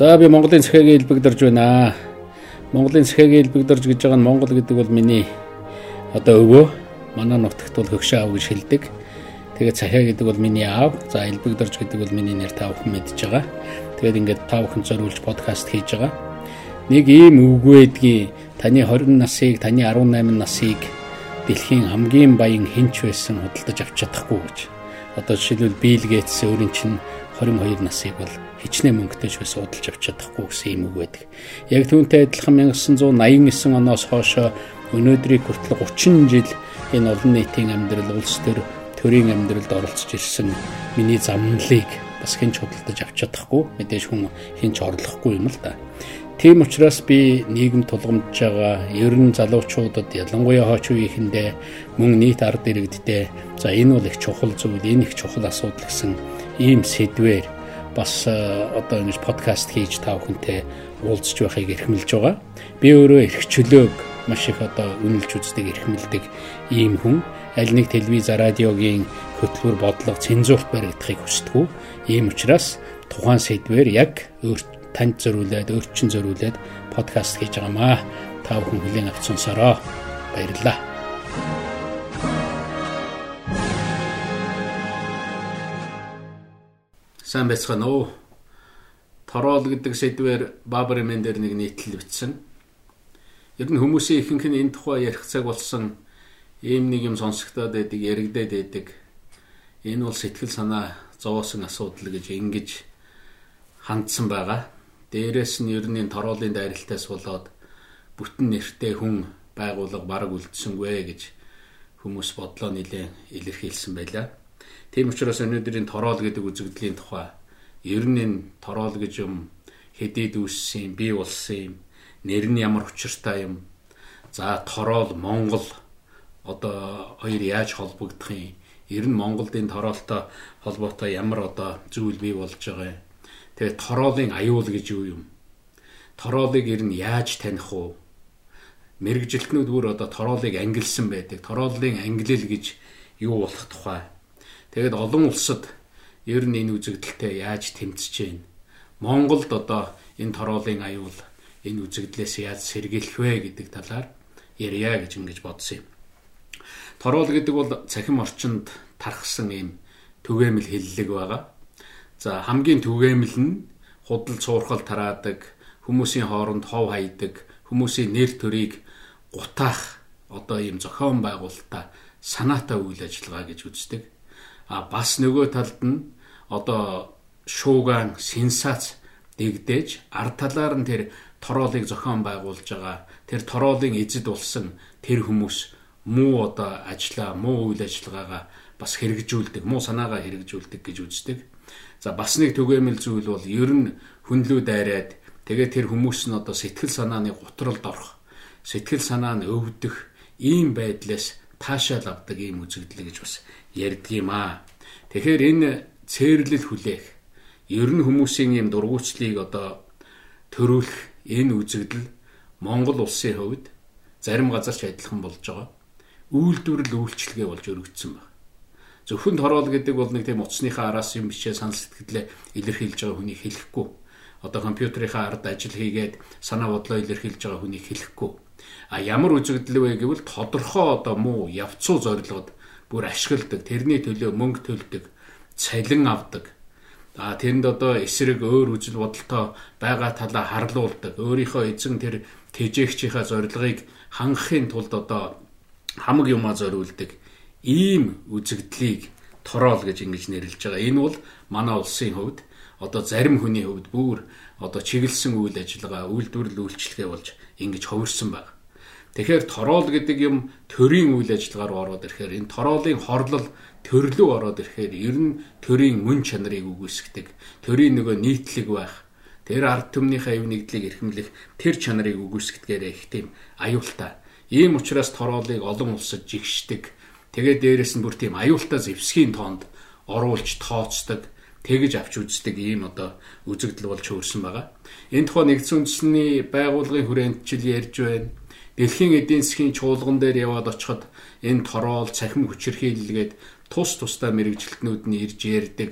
За би Монголын цахиагийн элбэгдэрж байна. Монголын цахиагийн элбэгдэрж гэж байгаа нь Монгол гэдэг бол миний одоо өвөө. Манай нутагт бол хөгшөө аав гэж хэлдэг. Тэгээд цахиа гэдэг бол миний аав. За элбэгдэрж гэдэг бол миний нэр та бүхэн мэдж байгаа. Тэгээд ингээд та бүхэн зориулж подкаст хийж байгаа. Нэг ийм үгвэдгийн таны 20 насыг, таны 18 насыг дэлхийн хамгийн баян хинч байсан худалдаж авч чадахгүй гэж. Одоо жишээлбэл Билл Гейтс өөрийн чинь 22 насыг бол хичнээн мөнгөтэй ч байсан удалж авч чадахгүй гэсэн юм үг байдаг. Яг түүнтэй адилхан 1989 оноос хойш өнөөдрийг хүртэл 30 жил энэ олон нийтийн амьдрал улс төр төрийн амьдралд оролцож ирсэн миний замналыг бас хинч худалдаж авч чадахгүй мэдээж хүн хинч орлохгүй юм л да. Тийм учраас би нийгэм тулгамдж байгаа ер нь залуучуудад ялангуяа хойч үеийнхэндээ мөн нийт ард иргэддээ за энэ бол их чухал зүйл, энэ их чухал асуудал гэсэн ийм сэдвээр бас э, одоо ингэж подкаст хийж та бүхэнтэй уулзч байхыг эрхэмлж байгаа. Би өөрөө эрхчлөөг маш их одоо үнэлж үздэг, эрхэмлдэг ийм хүн. Аль нэг телевиз, радиогийн хөтөлбөр бодлого цензурт баригдахыг хүсдэг. Ийм учраас тухайн сэдвээр яг өөр танд зориулаад, өөрчн зориулаад подкаст хийж байгаамаа. Та бүхэн хүлээн авч сонсороо. Баярлалаа. Сайн байцгаана уу? Тороол гэдэг сэдвээр Бабар Эмэн дээр нэг нийтлэл бичсэн. Ер нь хүмүүсийн ихэнх нь энэ тухай ярих цаг болсон ийм нэг юм сонсогдоод байдаг, яригдаад байдаг. Энэ бол сэтгэл санаа зовоосон асуудал гэж ингэж хандсан байгаа. Дээрээс нь ер нь тороолын дайралтаас болоод бүтэн нэртэй хүн байгуулга бараг үлдсэнгүй гэж хүмүүс бодлоо нэлээд илэрхийлсэн байлаа. Тийм учраас өнөөдрийн тороол гэдэг үзэгдлийн тухай ер нь энэ тороол гэж юм хэдийд үүссэн бий болсон юм, нэр нь ямар учиртай юм. За тороол Монгол одоо хоёр яаж холбогдох юм? Ер нь Монголд энэ тороолтой холбоотой ямар одоо зүйл бий болж байгаа юм? Тэгээд тороолын аюул гэж юу юм? Тороолыг ер нь яаж таних вэ? Мэргэжилтнүүд бүр одоо тороолыг ангилсан байдаг. Тороолын ангилал гэж юу болох тухай Тэгээд олон улсад ер нь энэ үзэгдэлтэй яаж тэмцэж байна? Монголд одоо энэ тороолын аюул энэ үзэгдлээс яаж сэргийлэх вэ гэдэг талаар ярья гэж ингэж бодсон юм. Тороол гэдэг бол цахим орчинд тархсан юм түгээмэл хиллэг байгаа. За хамгийн түгээмэл нь худал цуурхал тараадаг, хүмүүсийн хооронд хов хайдаг, хүмүүсийн нэр төрийг гутаах одоо ийм зохион байгуулалтаа санаатай үйл ажиллагаа гэж үздэг. А бас нөгөө талд нь одоо шуугаан сенсац дэгдээж ард талаар нь тэр тороолыг зохион байгуулж байгаа тэр тороолын эзэд болсон тэр хүмүүс муу одоо ажиллаа муу үйл ажиллагаагаа бас хэрэгжүүлдэг муу санаагаа хэрэгжүүлдэг гэж үздэг. За бас нэг түгээмэл зүйл бол ер нь хүнлүү дайраад тэгээ тэр хүмүүс нь одоо сэтгэл санааны гутралд орох сэтгэл санаа нь өвдөх ийм байдлаас таашаал авдаг ийм үзэгдэл гэж бас ярьдаг юм аа. Тэгэхээр энэ цээрлэл хүлээх ер нь хүмүүсийн ийм дургуутслыг одоо төрүүлэх энэ үзэгдэл Монгол улсын хувьд зарим газар ч адилхан болж байгаа. Үйлдвэрлэл үйлчлэгээ болж өргөцсөн байна. Зөвхөн тороол гэдэг бол нэг тийм утасныхаа араас юм бишээ санал сэтгэлээ илэрхийлж байгаа хүний хэлэхгүй. Одоо компьютерийнхаа ард ажил хийгээд санаа бодлоо илэрхийлж байгаа хүний хэлэхгүй. А ямар үзэгдэл вэ гэвэл тодорхой одоо муу явцуу зорилгод бүр ашигладаг, тэрний төлөө мөнгө төлдөг, цалин авдаг. А тэнд одоо эсрэг өөр үжил бодолтой байгаа талаа харлуулдаг. Өөрийнхөө эзэн тэр тэжээгчийнхаа зорилгыг хангахын тулд одоо хамаг юмаа зориулдаг. Ийм үзэгдлийг тороол гэж ингэж нэрлэж байгаа. Энэ бол манай улсын хувьд одоо зарим хүний хувьд бүр одоо чиглэсэн үйл ажиллагаа, үйлдвэрлэл үйлчлэгээ болж ингэж хувирсан байна. Тэгэхээр тороол гэдэг юм төрийн үйл ажиллагаар ороод ирэхээр энэ тороолын хорлол төрлөө ороод ирэхээр ер нь төрийн мөн чанарыг үгүйсгдэг. Төрийн нөгөө нийтлэг байх, тэр ард түмнийхээ ив нэгдлийг эрхэмлэх тэр чанарыг үгүйсгдгээр их тийм аюултай. Ийм учраас тороолыг олон улсад жигшдэг. Тэгээд дээрэс нь бүр тийм аюултай зэвсгийн тоонд оруулж тооцдог тэгж авч үздэг ийм одоо үзэгдэл болж хөрсөн байгаа. Энэ тухай нэгдсэн үндэсний байгууллагын хүрээнд чил ярьж байна Дэлхийн эдийн засгийн чуулган дээр яваад очиход энэ тороол цахим хүчирхийлгээд тус тусдаа мэрэгжилтнүүд нь ирж ярьдаг.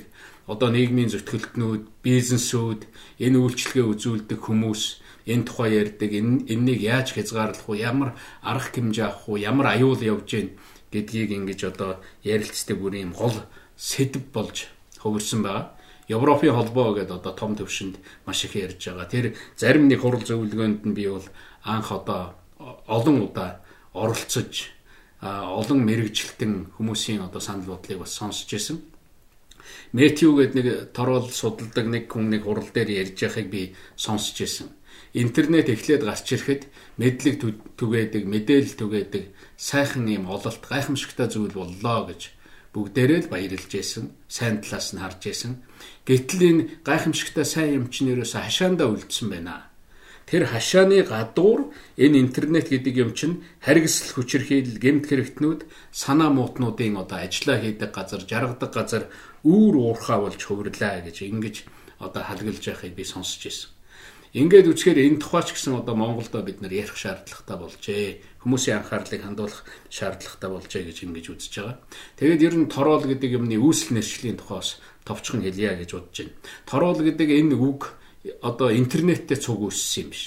одоо нийгмийн зүтгэлтнүүд, бизнесүүд, энэ үйлчлэгээ үзүүлдэг хүмүүс энэ тухай ярьдаг, энэ энэнийг яаж хязгаарлах вэ? Ямар арга хэмжээ авах вэ? Ямар аюул явж гин гэдгийг ингэж одоо ярилцдаг бүр юм гол сэдв болж хөвөрсөн байгаа. Европын холбоо гэдэг одоо том төвшөнд маш их ярьж байгаа. Тэр зарим нэг хурал зөвлөгөөнд нь би бол анх одоо олон удаа оролцож олон мэрэгжилтэн хүмүүсийн одоо санал бодлыг бас сонсч байсан. Мэтью гэдэг нэг торол судалдаг нэг хүн нэг хурал дээр ярьж байгааг би сонсч байсан. Интернет эхлээд гарч ирэхэд мэдлэг түгээдэг, мэдээлэл түгээдэг сайхан юм ололт гайхамшигтай зүйл боллоо гэж бүгдээрээ л баярлж байсан. Сайн талаас нь харж байсан. Гэтэл энэ гайхамшигтай сайн юм чинь ерөөсө хашаандаа үлдсэн байна. Тэр хашааны гадуур энэ интернет гэдэг юм чинь харгислал хүчирхийлэл гэмт хэрэгтнүүд санаа муутнуудын одоо ажиллаа хийдэг газар, жаргадаг газар үүр уурхаа болж хөврлээ гэж ингэж одоо халгалж байхыг би сонсч байсан. Ингээд үчгээр энэ тухайч гэсэн одоо Монголдо бид нар ярих шаардлагатай болжээ. Хүмүүсийн анхаарлыг хандуулах шаардлагатай болжээ гэж ингэж үзэж байгаа. Тэгээд ер нь тороол гэдэг юмны үүсэл нэршлийн тухайс товчхон хэлье гэж бодож байна. Тороол гэдэг энэ үг одоо интернеттэй цуг үүссэн юм биш.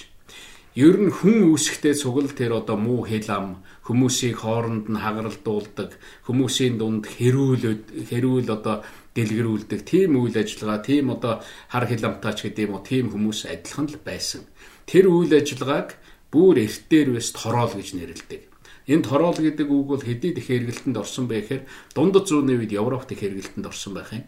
Ер нь хүн үүсэхдээ цугал тэр одоо муу хэл ам хүмүүсийг хооронд нь хагаралдуулдаг, хүмүүсийн дунд хэрүүл хэрүүл одоо дэлгэрүүлдэг тийм үйл ажиллагаа, тийм одоо хар хиламтаач гэдэг юм уу, тийм хүмүүс адилхан л байсан. Тэр үйл ажиллагааг бүр эртээр бас тороол гэж нэрлэдэг. Энэ тороол гэдэг үг бол хэдий их хэрэгэлтэнд орсон байхээр дундад зүүнний үед Европт их хэрэгэлтэнд орсон байх юм.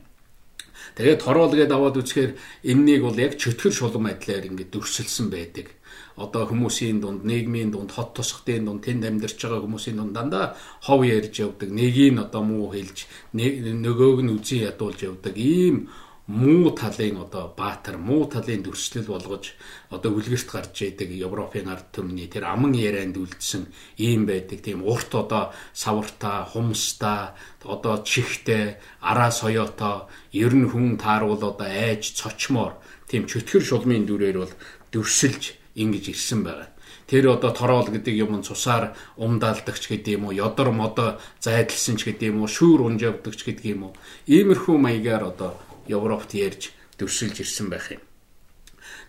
Тэгээд тороол гэдээ аваад үзэхээр энэнийг бол яг чөтгөр шулам байдлаар ингээд дөрсөлсөн байдаг. Одоо хүмүүсийн дунд, нийгмийн дунд, хот тосготын дунд тэнд амьдарч байгаа хүмүүсийн дунд дандаа хов ярьж явдаг, нэгийг одоо муу хэлж, нөгөөг нь үзий ядуулж явдаг. Ийм муу талын одоо баатар муу талын дүрслэл болгож одоо үлгэрт гарч идэг Европын ард түмний тэр аман ярианд үлдсэн ийм байдаг тийм урт одоо савартаа хумстаа одоо чихтэй араа соёотоо ер нь хүн тааруул одоо айж цочмоор тийм чөтгөр шулмын дүрээр бол дүрсэлж ингэж ирсэн байгаа. Тэр одоо тороол гэдэг юм цусаар умдаалдагч гэдэг юм уу, ёдор модо зайдалсан ч гэдэг юм уу, шүүр унж явдагч гэдэг юм уу. Иймэрхүү маягаар одоо Европт ярьж дүрсэлж ирсэн байх юм.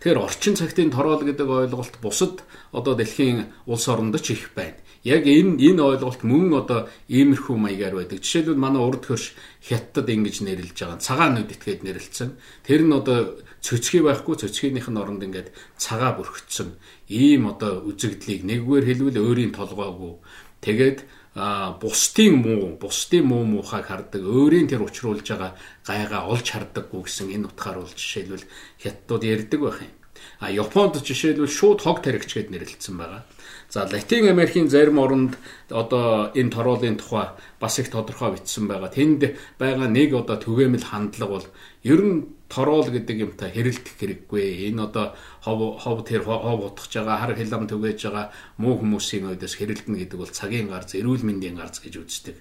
Тэгэхээр орчин цагтын тороол гэдэг ойлголт бусад одоо дэлхийн улс оронд ч их байна. Яг энэ энэ ойлголт мөн одоо иймэрхүү маягаар байдаг. Жишээлбэл манай урд хөрш хятад ингэж нэрлэж байгаа. Цагаан нүд итгээд нэрлэлсэн. Тэр нь одоо цөцгий байхгүй цөцгийнх нь оронд ингээд цагаа бүрхтсэн ийм одоо үзэгдлийг нэггээр хэлвэл өөрийн толгоогүй тэгээд бусдын муу бусдын муу муухайг хардаг өөрийн тэр учруулж байгаа гайгаа олж хардаггүй гэсэн энэ утгаар бол жишээлбэл хятадууд ярьдаг байх юм. А Японд жишээлбэл шууд хог таригч гэд нэрлэлсэн байгаа. За Латин Америкийн зарим оронд одоо энэ торолын тухай бас их тодорхой бичсэн байгаа. Тэнд байгаа нэг одоо түгээмэл хандлага бол ер нь тороол гэдэг юмтай хэрэлдэх хэрэггүй. Энэ одоо хов хов тэр хов утгаж байгаа хар хилам түгээж байгаа муу хүмүүсийн өдөөс хэрэлдэнэ гэдэг бол цагийн гарц, эрүүл мэндийн гарц гэж үздэг.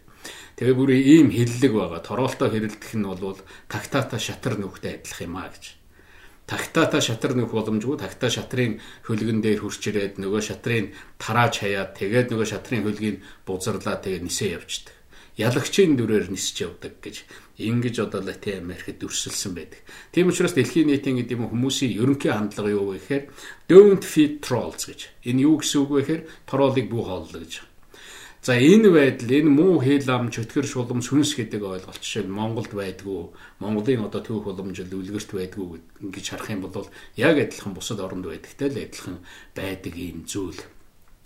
Тэгээ бүр ийм хиллэг байгаа. Тороолтой хэрэлдэх нь бол тактата шатар нүхтэй адилах юм а гэж тагтаата шатар нөх боломжгүй тагтаа шатрын хөлгөн дээр хурч ирээд нөгөө шатрын тарааж хаяад тэгээд нөгөө шатрын хөлгийг бузарлаа тэгээд нисээ явждаг. Ялагчийн дүрээр нисэж явдаг гэж ингэж одоо Латин Америкт дүрсэлсэн байдаг. Тийм учраас дэлхийн нийтийн гэдэг юм хүмүүсийн ерөнхий хандлага юу вэ гэхээр don't feed trolls гэж. Энэ юу гэсэн үг вэ гэхээр троллыг бүү хооллоо гэж. За энэ байдал энэ муу хэл ам чөтгөр шулам сүнс гэдэг ойлголт шиг Монголд байдгүй Монголын одоо түүх уламжил үлгэрт байдгүй гэж харах юм бол яг адилхан бусад оронд байдагтай л адилхан байдаг юм зүйл.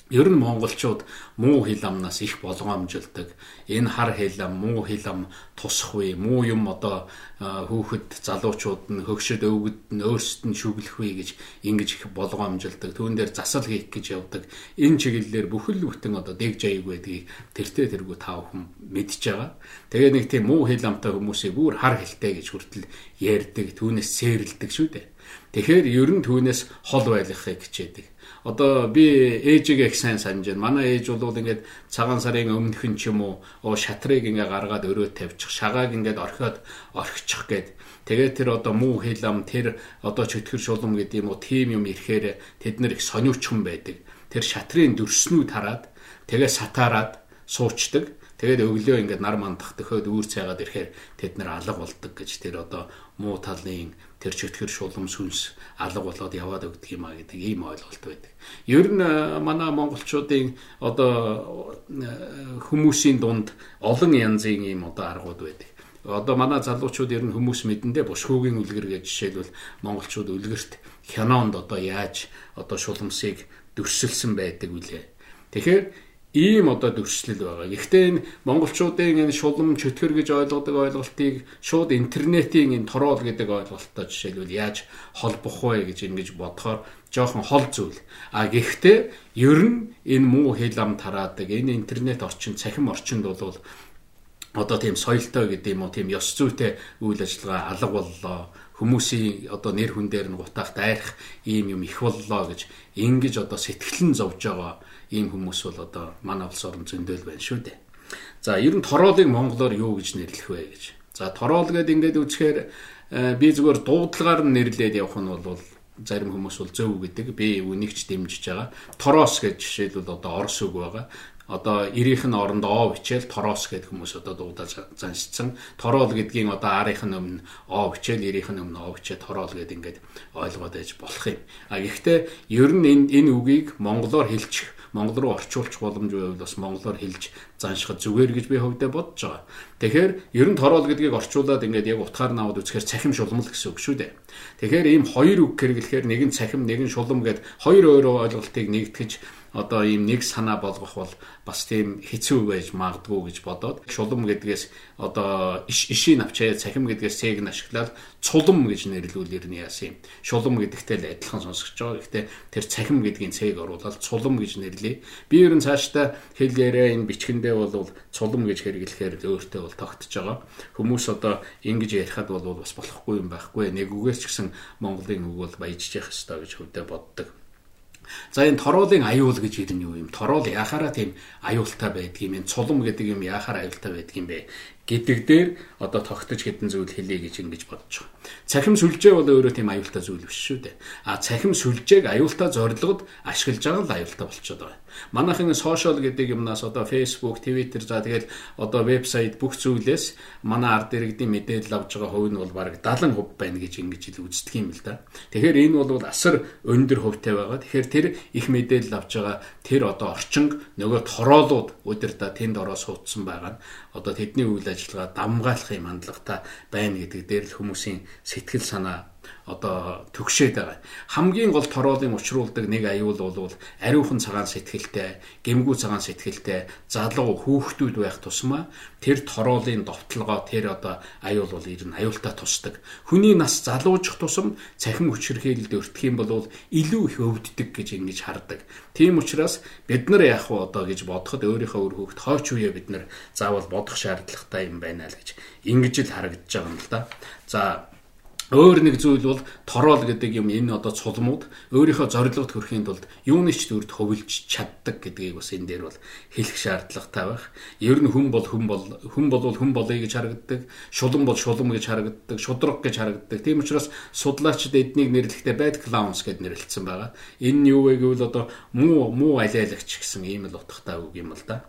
Ер нь монголчууд муу хил амнаас их болгоомжилдаг. Энэ хар хил ам, муу хил ам тусах вэ? Муу юм одоо хүүхэд залуучууд нь хөгшөд өвгөд нь өөрсдөд нь шүглэх вэ гэж ингэж их болгоомжилдаг. Түүн дээр засал хийх гэж явдаг. Энэ чиглэлээр бүхэл бүтэн одоо дэг жайг байдгийг тэртээ тэргүй тав хүн мэдж байгаа. Тэгээ нэг тийм муу хил амтай хүмүүсийг бүр хар хилтэй гэж хүртэл ярьдаг. Түүнээс сэрэлдэг шүү дээ. Тэгэхээр ер нь түүнээс хол байлгахыг хичээдэг одоо би ээжигээ их сайн санаж байна. Манай ээж бол ингээд цагаан сарын өмнөхөн ч юм уу шатрыг ингээ гаргаад өрөө тавьчих, шагааг ингээд орхиод орхичих гээд тэгээд тэр одоо муу хилам тэр одоо чөтгөр шулам гэдэг юм уу тим юм ирэхээр тэд нар их сониучхан байдаг. Тэр шатрын дүрснүүд хараад тэгээ сатаарад суучдаг. Тэгээд өглөө ингээд нар мандах төхөөд үүр цайгаад ирэхээр тэд нар алга болдог гэж тэр одоо муу талын тэр чөтгөр шулам сүнс алга болоод яваад өгдөг юм а гэдэг ийм ойлголт байдаг. Ер нь манай монголчуудын одоо хүмүүсийн дунд олон янзын ийм одоо аргууд байдаг одоо манай залуучууд ер нь хүмүүс мэдэндээ бушгуугийн үлгэр гэж жишээлбэл монголчууд үлгэрт хянонд одоо яаж одоо шуламсыг дөрсөлсөн байдаг үлээ. Тэгэхээр ийм одоо төвчлөл байгаа. Гэхдээ энэ монголчуудын энэ шулам чөтгөр гэж ойлгодог ойлголтыг шууд интернетийн энэ тороол гэдэг ойлголттой жишээлбэл яаж холбох вэ гэж ингэж бодохоор жоохон хол зүйл. А гэхдээ ер нь энэ муу хэл ам тараадаг энэ интернет орчин цахим орчинд бол одоо тийм соёлтой гэдэг юм уу тийм ёс зүйтэй үйл ажиллагаа алга боллоо хүмүүсийн одоо нэр хүн дээр нь гутаах дайрах ийм юм их боллоо гэж ингэж одоо сэтгэлэн зовж байгаа ийм хүмүүс бол одоо манай улс орн зөндөл байна шүү дээ. За ер нь тороолыг монголоор юу гэж нэрлэх вэ гэж. За тороол гэдэг ингээд үзэхээр э, би зүгээр дуудлагаар нь нэрлээд явах нь бол зарим хүмүүс бол зөв гэдэг. Би үнийгч дэмжиж байгаа. Тороос гэж жишээлбэл одоо орос үг байгаа одоо эрийнх нь оронд оо бичээл тороос гэдэг хүмүүс одоо дуудаж заншсан. Тороол гэдгийн одоо арийнх нь өмнө оо бичээл эрийнх нь өмнө оо бичээ тороол гэдэг ингээд ойлгоод байж болох юм. А гэхдээ ер нь энэ энэ үгийг монголоор хэлчих монгол руу орчуулчих боломж байвал бас монголоор хэлж заншихад зүгээр гэж би хөвдөө бодож байгаа. Тэгэхээр ер нь тороол гэдгийг орчуулад ингээд яг утгаар нь аваад үзэхээр цахим шулмал гэсэн үг шүү дээ. Тэгэхээр ийм хоёр үг хэрэглэхээр нэг нь цахим, нэг нь шулам гэд хоёр өөр ойлголтыг нэгтгэж одоо ийм нэг санаа болгох бол бас тийм хэцүү байж магадгүй гэж бодоод шулам гэдгээс одоо ишийн авчаа цахим гэдгээс цэг нь ашиглаад цулам гэж нэрлүүлэр нь яасан юм. Шулам гэдэгтэй л адилхан сонсогч байгаа. Гэхдээ тэр цахим гэдгийн цэг оруулаад цулам гэж нэрлэе. Би ер нь цаашдаа хэл яриа энэ бичгэндээ бол цулам гэж хэрэглэхээр өөртөө бол тогтож байгаа. Хүмүүс одоо ингэж ярихад бол бас болохгүй юм байхгүй. Нэг үгээс ч гэсэн Монголын үг бол баяжж явах ёстой гэж хөвдө боддог. За энэ тороолын аюул гэж ирнэ юу юм? Тороол яхаараа тийм аюултай байдгийм. Энэ цулам гэдэг юм яхаар аюултай байдгийм бэ? гэдэг дээр одоо тогтож хэдэн зүйл хэлье гэж ингэж бодож байгаа. Цахим сүлжээ бол өөрөө тийм аюултай зүйл биш шүү дээ. А цахим сүлжээг аюултай зорилгод ашиглаж байгаа л аюултай болчиход байгаа. Манайхын сошиал гэдэг юмнаас одоо Facebook, Twitter за тэгэл одоо вебсайт бүх зүйлээс манай ард иргэдийн мэдээлэл авж байгаа хувь нь бол бараг 70% байна гэж ингэж ил үздэг юм л да. Тэгэхээр энэ бол асар өндөр хувьтай байгаа. Тэгэхээр тэр их мэдээлэл авж байгаа тэр одоо орчинг нөгөө тороолууд өдөрдө тэнд ороо суудсан байгаа нь одоо тэдний үйл ажиллагаа дамгаалахын хандлагатай байна гэдэг дээр л хүмүүсийн сэтгэл санаа одоо төгшөөд байгаа. Хамгийн гол тороолын учруулдаг нэг аюул бол ариухан цагаан сэтгэлтэй, гэмгүү цагаан сэтгэлтэй залуу хүүхдүүд байх тусмаа тэр тороолын довтлогоо тэр одоо аюул бол ер нь аюултай тусдаг. Хүний нас залуужих тусам цахим хүчирхийлэлд өртөх юм бол илүү их өвддөг гэж ингэж хардаг. Тийм учраас бид нар яах вэ одоо гэж бодоход өөрийнхөө өр хөвгт хойч үе бид нар заавал бодох шаардлагатай юм байна л гэж ингэж л харагдаж байгаа юм л да. За Өөр нэг зүйл бол тороол гэдэг юм энэ одоо цулмууд өөрийнхөө зорилгот хүрэхийн тулд юуны ч дүрд хөвлөж чаддаг гэдгийг бас энэ дээр бол хэлэх шаардлагатай байх. Ер нь хүн бол хүн бол хүн бол хүн болъё гэж харагддаг, шулан бол шулам гэж харагддаг, шудраг гэж харагддаг. Тийм учраас судлаачид эднийг нэрлэхдээ bad clowns гэд нэрлэлсэн байгаа. Энэ нь юу вэ гэвэл одоо муу муу алиалагч гэсэн ийм л утгатай үг юм л да.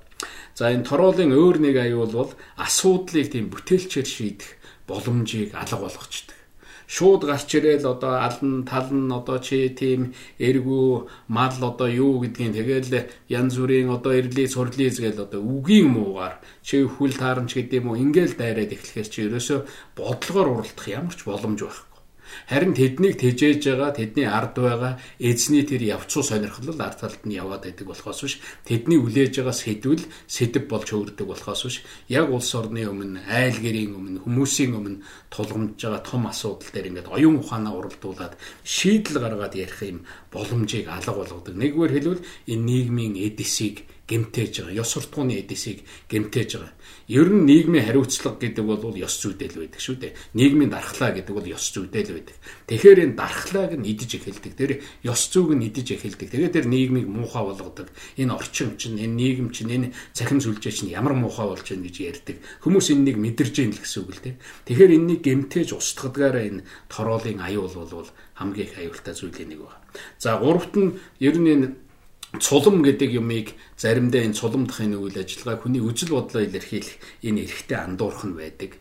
За энэ тороолын өөр нэг аюул бол асуудлыг тийм бүтээлчээр шийдэх боломжийг алга болгочдөг шууд гарч ирээл одоо алан талан одоо чи тийм эргүү мал одоо юу гэдгийг тэгэл янз бүрийн одоо эрлий сурлий згээл одоо үгийн муугаар чи хүл таарамч гэдэг юм уу ингээл дайраад эхлэхээр чи ерөөсө бодлогоор уралдах ямар ч боломж байхгүй Харин тэднийг тэжээж байгаа тэдний ард байгаа эзний тэр явцуу сонирхол ард талд нь яваад байдаг болохоос биш тэдний үлээж байгаа сэдвэл сэдв болж өөрдөг болохоос биш яг улс орны өмнө айл гэрийн өмнө хүмүүсийн өмнө тулгамдж байгаа том асуудал дээр ингээд оюун ухаанаа уралдуулад шийдэл гаргаад ярих юм боломжийг алга болгодог. Нэгвэр хэлбэл энэ нийгмийн эдисийг гэмтээж байгаа. Ёс суртахууны эдисийг гэмтээж байгаа. Ер нь нийгмийн хариуцлага гэдэг бол ёс зүйдэл байдаг шүү дээ. Нийгмийн дархлаа гэдэг бол ёс зүйдэл байдаг. Тэгэхээр энэ дархлааг нь идэж эхэлдэг. Тэр ёс зүйг нь идэж эхэлдэг. Тэгээд тэр нийгмийг муухай болгодог. Энэ орчин чинь, энэ нийгэм чинь, энэ цахим сүлжээ чинь ямар муухай болж байна гэж ярьдаг. Хүмүүс энэнийг мэдэрж ийн л гэсэн үг л дээ. Тэгэхээр энэнийг гэмтээж устгадгаараа энэ тороолын аюул бол хамгийн их аюултай зүйлийн нэг байна. За гуравт нь ер нь энэ цулам гэдэг юмыг заримдаа энэ цуламдах энэ үйл ажиллагаа хүний үжил бодлоо илэрхийлэх энэ эрхтэй андуурах нь байдаг.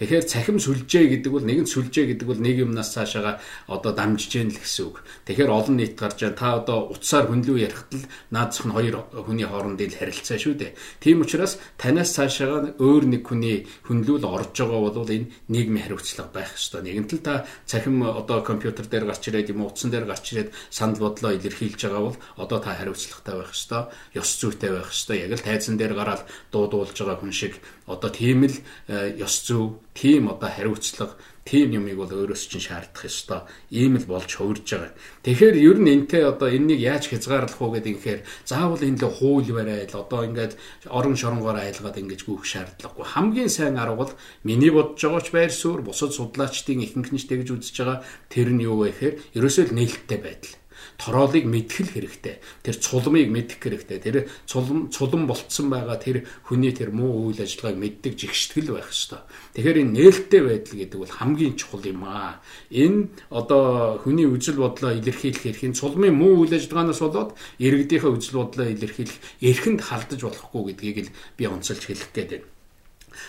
Тэгэхээр цахим сүлжээ гэдэг бол нэгэн сүлжээ гэдэг бол нэг юмнаас цаашаага одоо дамжиж яах л гэсэн үг. Тэгэхээр олон нийт гарч байгаа та одоо утсаар хүнлүү ярихтал наадсах нь хоёр хүний хоорондын харилцаа шүү дээ. Тийм учраас танаас цаашаага өөр нэг хүний хүнлүүл орж байгаа бол энэ нийгмийн хариуцлага байх ёстой. Нэгэн тал та цахим одоо компьютер дээр гарч ирээд юм утсан дээр гарч ирээд санал бодлоо илэрхийлж байгаа бол одоо та хариуцлагатай байх ёстой. Ёс зүйтэй байх ёстой. Яг л тайзан дээр гараад дуудуулж байгаа хүн шиг одоо тийм л э, ёс зүй тийм одоо хариуцлага тийм юмыг бол өөрөөс чинь шаардах ёстой. Ийм л болж хувирж байгаа. Тэгэхээр ер нь энтэй одоо энэнийг яаж хязгаарлах уу гэдэг инхээр заавал энэ л хууль барайл одоо ингээд орон шоронгоор айлгаад ингэж гүөх шаардлагагүй. Хамгийн сайн арга бол миний бодож байгаач байр суурь бусад судлаачдын ихэнх нь тэгж үзэж байгаа тэр нь юу вэ гэхээр ерөөсөө л нээлттэй байдал тороолыг мэдэх хэрэгтэй. Тэр цулмыг мэдэх хэрэгтэй. Тэр цулм цулм болцсон байгаа тэр хүний тэр муу үйл ажиллагааг мэддэг жигштгэл байх ёстой. Тэгэхээр энэ нээлттэй байдал гэдэг бол хамгийн чухал юм аа. Энэ одоо хүний үжил бодлоо илэрхийлэх эрхийн цулмын муу үйл ажиллагаанаас болоод иргэдийнхээ үжил бодлоо илэрхийлэх эрхэнд халдаж болохгүй гэдгийг л би онцолж хэлэх гээд байна.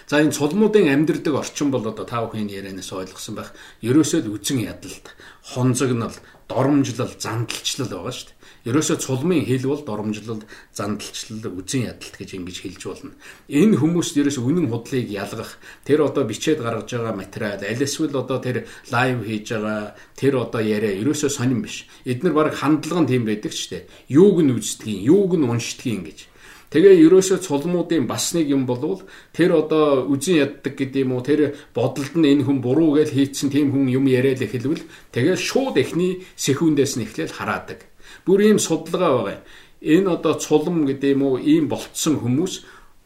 За энэ цулмуудын амьдрдаг орчин бол одоо та бүхэн ярианаас ойлгосон байх. Ерөөсөө л үзэн ядалт, хонзогнол, доромжлол, зандалчлал байгаа шүү дээ. Ерөөсөө цулмын хэл бол доромжлол, зандалчлал, үзэн ядалт гэж ингэж хэлж болно. Энэ хүмүүст ерөөсөө үнэн худлыг ялгах, тэр одоо бичээд гаргаж байгаа материал, аль эсвэл одоо тэр лайв хийж байгаа тэр одоо яриа ерөөсөө сонирн биш. Эднэр баг хандлага нь тийм байдаг ч дээ. Юуг нь үздгийг, юуг нь уншдгийг гэж. Тэгээ ерөөсөө цулмуудын бас нэг юм болвол тэр одоо үзэн яддаг гэдэг юм уу тэр бодолд нь энэ хүн буруу гэж хийцэн тийм хүн юм яриад эхэлвэл тэгээ шууд эхний секундээс нь эхлээл хараадаг. Бүр ийм судалгаа байгаа. Энэ одоо цулм гэдэг юм уу ийм болцсон хүмүүс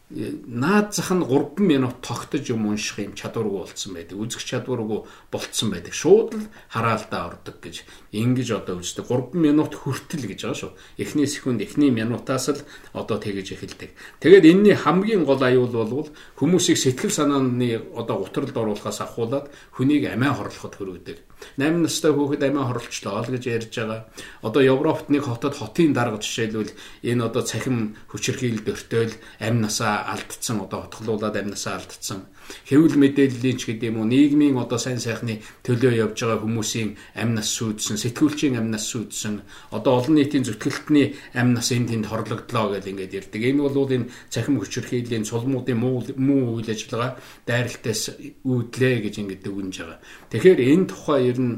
наад зах нь 3 минут тогтож юм унших юм чадваргүй болцсон байдаг. Үзэх чадваргүй болцсон байдаг. Шууд л хараалдаа ордог гэж ингэж одоо үздэг. 3 минут хүртэл гэж байгаа шүү. Эхний секунд, эхний минутаас л одоо тэгэж эхэлдэг. Тэгээд энэний хамгийн гол аюул бол хүмүүсийг сэтгэл санааны одоо гутралд оруулахаас ахуулаад хүнийг амиа хорлоход хүргэдэг. 8 настай хүүхэд амиа хорлцлоо гэж ярьж байгаа. Одоо Европт нэг хотод хотын дарга жишээлбэл энэ одоо цахим хүчирхийлэлд өртөөл амь насаа алдсан одоо хотглуулаад амь насаа алдсан. Хэвлэл мэдээллийн ч гэдэг юм уу нийгмийн одоо сайн сайхны төлөө явж байгаа хүмүүсийн амь нас сүйдсэн, сэтгүүлчийн амь нас сүйдсэн, одоо олон нийтийн зүтгэлтний амь нас энд тэнд хорлогдлоо гэж ингээд ярьдаг. Энэ бол энэ цахим хүчирхийллийн цулмуудын муу муу үйл ажиллагаа дайралтаас үүдлээ гэж ингээд дүгнж байгаа. Тэгэхээр энэ тухай ер нь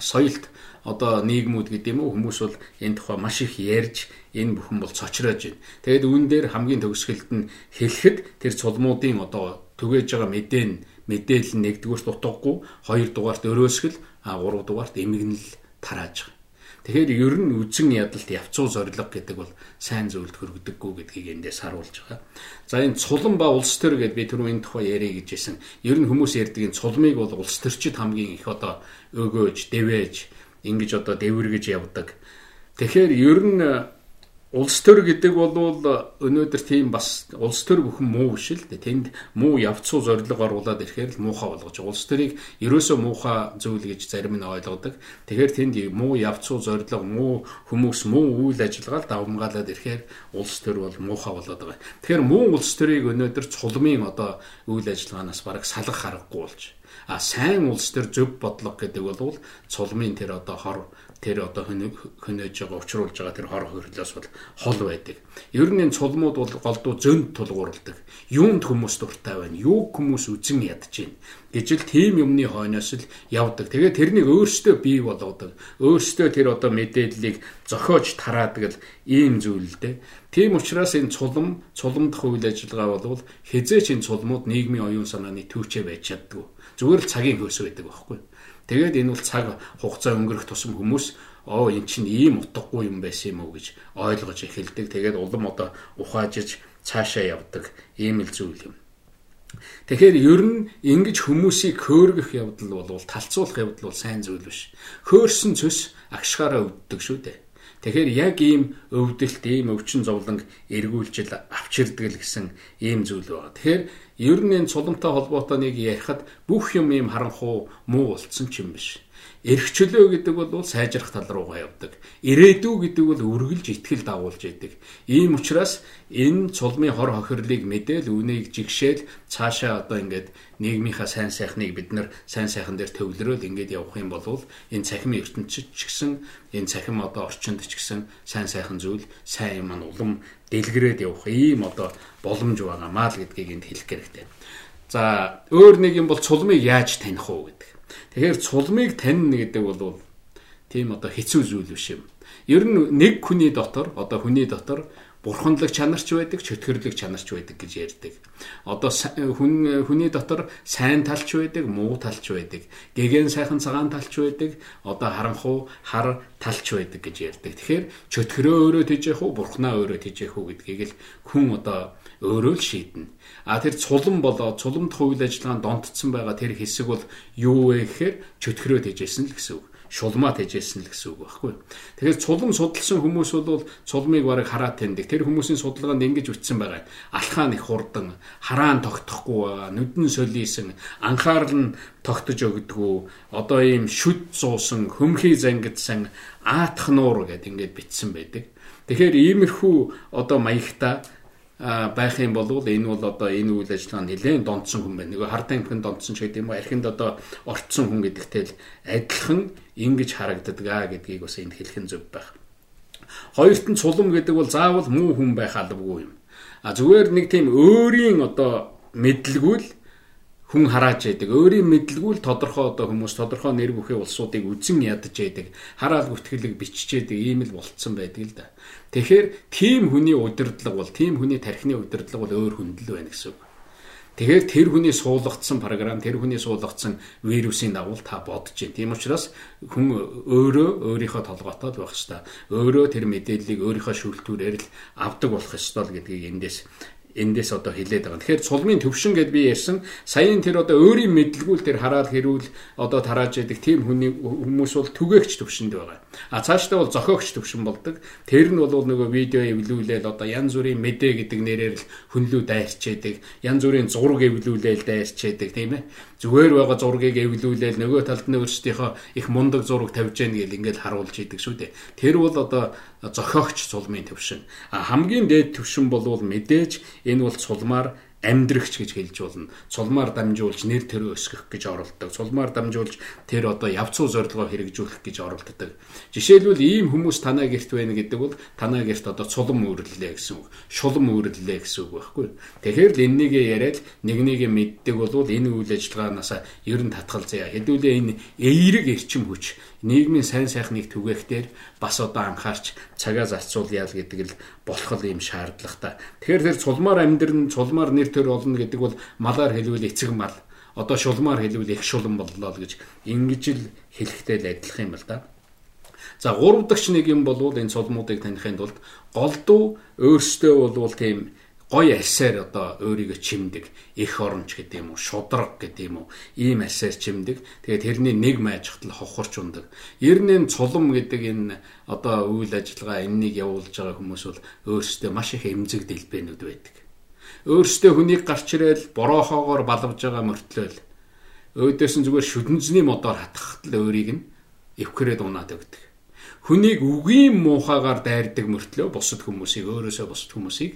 соёлт одоо нийгмүүд гэдэг юм уу хүмүүс бол энэ тухай маш их ярьж энэ бүхэн бол цочроож байна. Тэгээд үүн дээр хамгийн төгсгөлд нь хэлэхэд тэр цулмуудын одоо түгээж байгаа мэдээ нь мэдээлэл нь нэгдүгürt утгагүй, хоёрдугаарт өрөөсгөл, а гуравдугаарт эмгэнэл тарааж байгаа. Тэгэхээр ер нь үзэн ядалт явцуу зориг гэдэг бол сайн зөвлөлд хөргдөггүй гэдгийг эндээс харуулж байгаа. За энэ цулан ба улс төр гэдээ би түрүү энэ тухай яриа гэжсэн. Ер нь хүмүүс ярьдаг энэ цулмыг бол улс төрчид хамгийн их одоо өгөөж, дэвэж ингэж одоо дэвэргэж явдаг. Тэгэхээр ер нь улс төр гэдэг бол өнөөдөр тийм бас улс төр бүхэн муу биш л дээ. Тэнд муу явцуу зориг оруулаад ирэхээр л муухай болгож. Улс төрийг ерөөсөө муухай зүйл гэж зарим нь ойлгодог. Тэгэхээр тэнд муу явцуу зориг, муу хүмүүс, муу үйл ажиллагаа давмгаалаад ирэхээр улс төр бол муухай болоод байгаа. Тэгэхээр муу улс төрийг өнөөдөр цулмын одоо үйл ажиллагаанаас бараг салгах аргагүй болж. А сайн улс төр зөв бодлого гэдэг бол цулмын тэр одоо хор тэр одоо хөнөөж байгаа учруулж байгаа тэр хор хөрөлөөс бол хол байдаг. Ер нь энэ цулмууд бол голдуу зөнд тулгуурладаг. Юунд хүмүүс дуртай байна? Юуг хүмүүс үзэн ядж байна? гэж л тийм юмны хойноос л явдаг. Тэгээ тэрнийг өөрсдөө бий болгодог. Өөрсдөө тэр одоо мэдээллийг зохиож тараадаг л ийм зүйл л дээ. Тийм учраас энэ цулам, цуламдах үйл ажиллагаа бол хизээч энэ цулмууд нийгмийн оюун санааны төвчөө байж чаддаг. Зүгээр л цагийн хөөс байдаг байхгүй. Тэгээд энэ бол цаг хугацаа өнгөрөх тусам хүмүүс оо эн чинь ийм утгагүй юм байсан юм уу гэж ойлгож эхэлдэг. Тэгээд улам одоо ухаажиж цаашаа явдаг ийм л зүйл юм. Тэгэхээр ер нь ингэж хүмүүсийг хөөргөх явдал бол талцуулах явдал бол сайн зүйл биш. Хөөрсөн цөс агшгаараа өвддөг шүү дээ. Тэгэхээр яг ийм өвдөлт, ийм өвчин зовлон эргүүлжил авчирдаг л гэсэн ийм зүйл байна. Тэгэхээр ер нь энэ цуламтай холбоотой нэг ярихад бүх юм ийм харанхуу муу болцсон ч юм биш. Эрхчлөө гэдэг бол сайжрах тал руугаа явдаг. Ирээдүй гэдэг бол үргэлж итгэл дагуулж идэг. Ийм учраас энэ цулмын хор хохирлыг мэдээл үнийг жигшээл цаашаа одоо ингээд нийгмийнхаа сайн сайхныг бид нар сайн сайхан дээр төвлөрөөл ингээд явах юм бол энэ цахим ертөнцид ч гэсэн энэ цахим одоо орчинд ч гэсэн сайн сайхан зүйл сайн юм улам дэлгэрээд явах ийм одоо боломж байгаамаа л гэдгийг энд хэлэх хэрэгтэй. За өөр нэг юм бол цулмыг яаж таних уу гэдэг. Тэгэхээр цулмыг таньна гэдэг бол тийм одоо хэцүү зүйл биш юм. Ер нь нэг хүний дотор одоо хүний дотор бурханлаг чанарч байдаг, чөтгөрлөг чанарч байдаг гэж ярьдаг. Одоо хүн хүний дотор сайн талч байдаг, муу талч байдаг. Гэгэн сайхан цагаан талч байдаг, одоо харанхуу хар талч байдаг гэж ярьдаг. Тэгэхээр чөтгөрөө өөрөө тэжээх үү, бурхнаа өөрөө тэжээх үү гэдгийг л хүн одоо өөрөө л шийднэ. А тэр цулам болоо цуламд хувил ажиллагаанд донтцсон байгаа тэр хэсэг бол юу вэ гэхээр чөтгөрөө тэжээсэн л гэсэн үг шулмаа тэжээсэн л гэсэн үг байхгүй. Тэгэхээр цулам судалсан хүмүүс бол цулмыг барыг хараад таньдаг. Тэр хүмүүсийн судалгаанд ингэж үтсэн байгаа. Алхаан их хурдан, хараан тогтохгүй байгаа, нүдэн солиисэн, анхаарал нь тогтож өгдөггүй. Одоо ийм шүд зуусан, хөмхий зангидсан, аатах нуур гэдээ ингэж битсэн байдаг. Тэгэхээр иймэрхүү одоо маягта байх юм бол энэ бол одоо энэ үйл ажиллагаа нэлээд донцсон хүн байна. Нөгөө хард амтхан донцсон ч гэдэг юм уу, архинд одоо орцсон хүн гэдэгтэй л адилхан ингэж харагддаг аа гэдгийг бас энд хэлэх нь зөв байх. Хоёрт нь цулам гэдэг бол заавал муу хүн байх албагүй юм. А зүгээр нэг тийм өөрийн одоо мэдлгүүл хүн харааж яадаг. Өөрийн мэдлгүй л тодорхой одоо хүмүүс тодорхой нэр бүхий улсуудыг үзэн ядаж яадаг. Хараал бүртгэлэг бичиж яадаг ийм л болцсон байдаг л да. Тэгэхээр тийм хүний удирдлага бол тийм хүний тархины удирдлага бол өөр хүндэл байна гэсэн үг. Тэгэхээр тэр хүний суулгацсан програм, тэр хүний суулгацсан вирусын дагуу та бодож байна. Тийм учраас хүн өөрөө өөрийнхөө толгоотоо байх хэвээр. Өөрөө тэр мэдээллийг өөрийнхөө шүлтүүрээр л авдаг болох ёстой л гэдгийг эндээс эндээс одоо хилээд байгаа. Тэгэхээр цулмын төвшин гэд би ярьсан. Саяын тэр одоо өөрийн мэдлгүүл тэр хараал хэрүүл одоо тарааж яадаг тийм хүний хүмүүс бол түгээгч төвшөнд байгаа. А цаашдаа бол зохиогч төвшин болдог. Тэр нь бол нөгөө видео эвлүүлээл одоо янз бүрийн мэдээ гэдэг нэрээр л хүнлүү дайрч яадаг. Янз бүрийн зураг эвлүүлээл дайрч яадаг тийм ээ. Зүгээр байгаа зургийг эвлүүлээл нөгөө талд нь өөрсдийнхөө их мундаг зураг тавьж яах гэл ингээд харуулж идэг шүү дээ. Тэр бол одоо зохиогч цулмын төвшин. А хамгийн дээд төвшин бол мэдээж энэ бол цулмаар амьдрагч гэж хэлж болно. Цулмаар дамжуулж нэр төрөө өсгөх гэж оролддог. Цулмаар дамжуулж тэр одоо явцуу зорилгоо хэрэгжүүлэх гэж оролддог. Жишээлбэл ийм хүмүүс танаа герт байна гэдэг бол танаа герт одоо цулам үүрлээ гэсэн үг. Шулам үүрлээ гэсэн үг байхгүй. Тэгэхээр л эннийгээ яриад нэг нэгэ мэддэг бол энэ үйл ажиллагаанаас ер нь татгалзъя. Хэдүүлээ энэ эерэг эрчим хүч нийгмийн сайн сайхныг түгээхтэр бас одоо анхаарч цагаа зарцуулъя л гэдэг л болох юм шаардлагатай. Тэгэхээр тэр цулмаар амьдрын цулмаар нэр төр олно гэдэг бол малаар хэлвэл эцэг мал. Одоо шулмаар хэлвэл их шулан боллоо л гэж ингэж л хэлэхтэй л адилхан юм л да. За гурав дахь нэг юм бол энэ цулмуудыг таних тулд голдуу өөрсдөө бол тийм гой арьсаар одоо өөрийгөө чимдэг их оронч гэдэг юм уу шудраг гэдэг юм уу ийм арьсаар чимдэг. Тэгээд тэрний нэг майж хатал хохорч ундаг. Ер нь цулам гэдэг энэ одоо үйл ажиллагаа энэнийг явуулж байгаа хүмүүс бол өөрсдөө маш их эмзэг дэлбэнүүд байдаг. Өөрсдөө хүнийг гарч ирээл бороохоогоор балавж байгаа мөртлөөл өөдөөс нь зүгээр шүдэнзний модоор хатгахтал өөрийг нь эвхрээд унаад өгдөг. Хүнийг үгийн муухагаар дайрдаг мөртлөө бусад хүмүүсийг өөрөөсөө бусад хүмүүсийг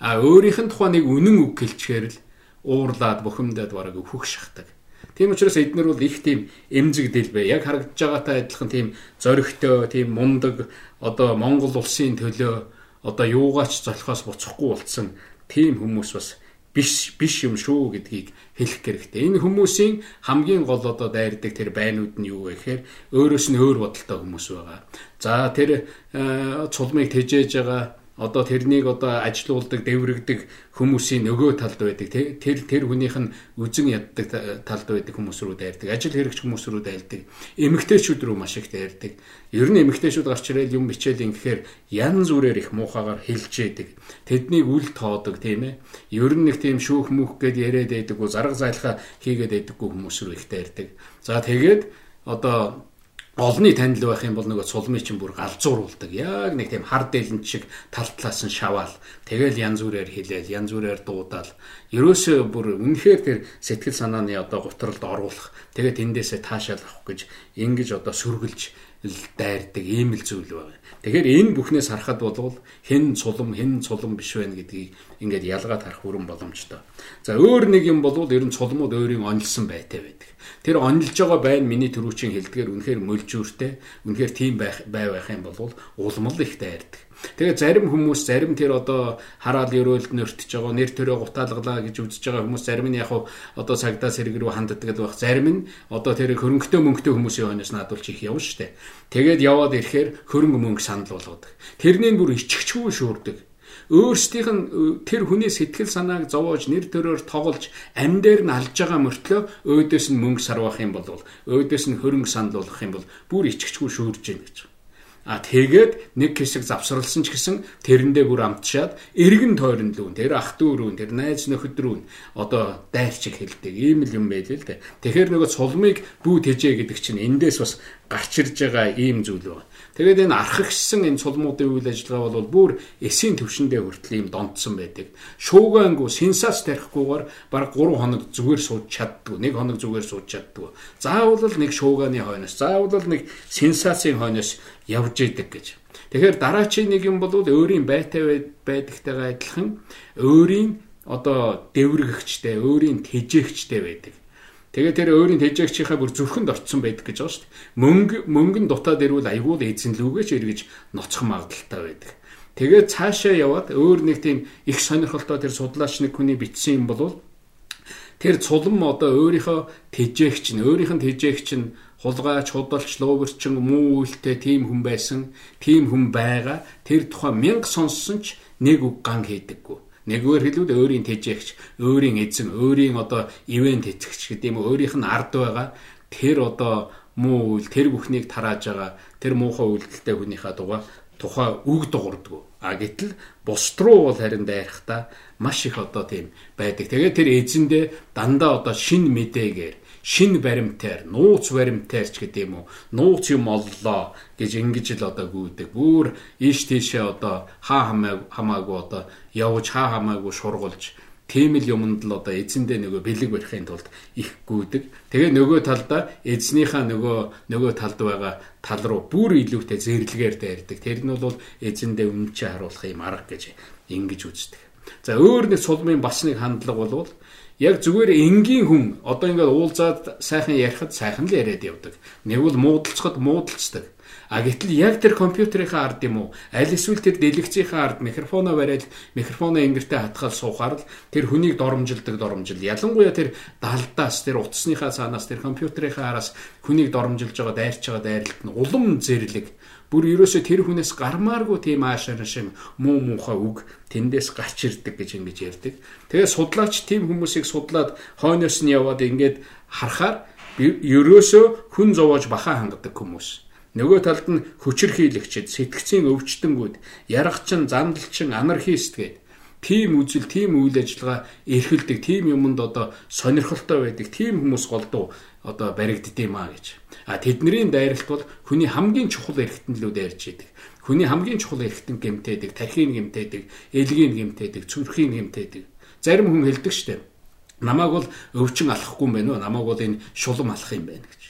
А өөрийнх нь тухай нэг үнэн үг гэлчээр л уурлаад бухимдаад бараг өвхөх шахдаг. Тийм учраас эднэр бол их тийм эмзэг дэлбэ. Яг харагдж байгаатай адилхан тийм зоригтой, тийм мундаг одоо Монгол улсын төлөө одоо юугаач золихоос буцахгүй болцсон тийм хүмүүс бас биш биш юм шүү гэдгийг хэлэх хэрэгтэй. Энэ хүмүүсийн хамгийн гол одоо дайрдаг тэр байнууд нь юу вэ гэхээр өөрөөс нь өөр бодолтой хүмүүс байгаа. За тэр э, цулмыг тэжээж байгаа одоо тэрнийг одоо ажилуулдаг, дэврэгдэг хүмүүсийн нөгөө талд байдаг. Тэр тэр хүнийх нь үзен яддаг талд байдаг хүмүүс рүү дайрдаг. Ажил хэрэгч хүмүүс рүү дайрдаг. Эмэгтэйчүүд рүү маш их дайрдаг. Ер нь эмэгтэйчүүд гарч ирэл юм бичээл ингэхээр янз бүрээр их муухагаар хэлж яадаг. Тэднийг үл тоодог тийм ээ. Ер нь нэг тийм шүүх мүх гэд яриад байдаггүй, зарга зайлхаа хийгээд байдаггүй хүмүүс рүү их дайрдаг. За тэгээд одоо олны танил байх юм бол нөгөө цулмын чинь бүр галзууруулдаг. Яг нэг тийм хар дээлэн шиг тал талаас нь шаваал. Тэгэл янз бүрээр хилээл, янз бүрээр дуудаал. Ерөөсөө бүр үнэхээр тэр сэтгэл санааны одоо гутралд оруулах. Тэгээд эндээсээ таашаал авах гэж ингэж одоо сөргөлж дайрдаг ийм л зүйл байна. Тэгэхээр энэ бүхнээс харахад бол хэн цулам хэн цулам биш байна гэдгийг ингээд ялгаад харах бүрэн боломжтой. За өөр нэг юм бол ер нь цулмууд өөрийн онилсон байтай байдаг. Тэр онилж байгаа байн миний төрүүчийн хэлдгээр үнэхээр мөлжүүртэй, үнэхээр тийм байх бай байх юм бол улмал их дайрдаг. Тэгээ зарим хүмүүс зарим тэр одоо хараал өрөөлд нөртж байгаа нэр төрөө гутаалгалаа гэж үзэж байгаа хүмүүс зарим нь яг одоо цагдаа сэрэг рүү ханддаг байх. Зарим нь одоо тэр хөрөнгөтэй мөнгөтэй хүмүүсийн хойноос наадуулж их явна штэ. Тэгээд яваад ирэхээр хөрөнгө мөнгө санал болгодог. Тэрний бүр ичгчгүй шуурдаг өөрсдийнх нь тэр хүний сэтгэл санааг зовоож нэр төрөөр тоглож ам дээр нь алж байгаа мөртлөө өөдөөс нь мөнгө сарвах юм бол өөдөөс нь хөрөнгө санал болгох юм бол бүр ичгчгүй шүүрж гин гэж. А тэгээд нэг хэсэг завсралсан ч гэсэн тэрэндээ бүр амтшаад эргэн тойронд лүүн тэр ах дүү рүү тэр найз нөхөд рүү одоо дайрчиг хэлдэг ийм л юм байл л дээ. Тэгэхээр нөгөө цулмыг бүү тэжээ гэдэг чинь эндээс бас гарч ирж байгаа ийм зүйл байна. Тэгээд энэ архагчсан энэ цулмуудын үйл ажиллагаа бол бүр эсийн төвшөндөө хүртэл ийм донтсон байдаг. Шуугаангу сенсац тарихгүйгээр баг 3 хоног зүгээр сууж чаддгүй. 1 хоног зүгээр сууж чаддгүй. Заавал нэг шуугааны хойноос, заавал нэг сенсацийн хойноос явж идэг гэж. Тэгэхээр дараачийн нэг юм бол өөрийн байтай байдагтайгаа адилхан өөрийн одоо дэврэгчтэй, өөрийн тэжээгчтэй байдаг. Тэгээ тэр өөрийн тэжээгчийнхаа бүр зүрхэнд орцсон байдаг гэж байгаа шүү дээ. Мөнгө мөнгөн дутаад ирвэл айгуул эзэн лүгэж эргэж ноцох магадaltaй байдаг. Тэгээ цаашаа яваад өөр нэг тийм их сонирхолтой тэр судлаач нэг хүний бичсэн юм бол тэр цулам одоо өөрийнхөө тэжээгч нь өөрийнх нь тэжээгч нь хулгайч, худалч, луувэрчин, муу үйлтэй тийм хүн байсан, тийм хүн байгаа. Тэр тухай мянга сонссон ч нэг үг ган хийдэггүй. Нэгвэр хэлбэл өөрийн тэжээгч, өөрийн эзэн, өөрийн одоо ивент тэтгэгч гэдэг юм уу, өөрийнх нь ард байгаа. Тэр одоо муу үйл, тэр бүхнийг тарааж байгаа. Тэр муухай үйлдэлтэй хүнийхээ дугаа тухай үг дуурдгүү. А гэтэл бусд руу бол харин дайрахта маш их одоо тийм байдаг. Тэгээд тэр эзэндээ дандаа одоо шин мэдээгээр шин баримтаар, нууц баримтаар ч гэдэг юм уу, нууц юм оллоо гэж ингэж л одоо гүйдэг. Бүр ийш тийшээ одоо хаа хамаагүй одоо явж хаа хамаагүй шургуулж тийм л юмд л одоо эзэндээ нөгөө бэлэг барихын тулд их гүйдэг. Тэгээ нөгөө талдаа эзнийхээ нөгөө нөгөө талд байгаа тал руу бүр илүүтэй зэрлэгээр дайрдаг. Тэр нь бол эзэндээ өмнөчөө харуулах юм арга гэж ингэж үздэг. За өөр нэг сулмын бас нэг хандлага бол яг зүгээр энгийн хүн одоо ингээд уулзаад сайхан ярихад сайхан л яриад явдаг. Нэг бол муудалцахад муудалцдаг. А гэтэл яг тэр компьютерийнхаа ард юм уу? Аль эсвэл тэр дэлгэцийнхаа ард микрофоноо бариад микрофоноо ингэртээ хатгаал суухаар л тэр хүнийг доромжилдаг доромжил. Ялангуяа тэр далдаас тэр утасныхаа цаанаас тэр компьютерийнхаа араас хүнийг доромжилж байгаа дайрч байгаа дайралт нь улам зэрлэг Бүр ерөөсөө тэр хүнээс гармааргүй тийм аашаар шим муу муухай үг тэндээс гарч ирдэг гэж ингэж ярьдаг. Тэгээ судлаач тийм хүмүүсийг судлаад хойноос нь яваад ингээд харахаар ерөөсөө хүн зовоож бахаа хангадаг хүмүүс. Нөгөө талд нь хүчирхийлэгчд, сэтгцийн өвчтөнгүүд, яргачин, зандалчин, анархист гээд тийм үзэл, тийм үйл ажиллагаа эрхэлдэг, тийм юмд одоо сонирхолтой байдаг, тийм хүмүүс голдуу одоо баригддığım аа гэж. А тэдний дайралт бол хүний хамгийн чухал эрхтэнлүүд ярьж идэг. Хүний хамгийн чухал эрхтэн гэмтээдэг, тархийн гэмтээдэг, элгийн гэмтээдэг, цүрхийн гэмтээдэг. Зарим хүн хэлдэг штеп. Намааг бол өвчин алахгүй юм байна уу? Намааг бол энэ шулам алах юм байна гэж.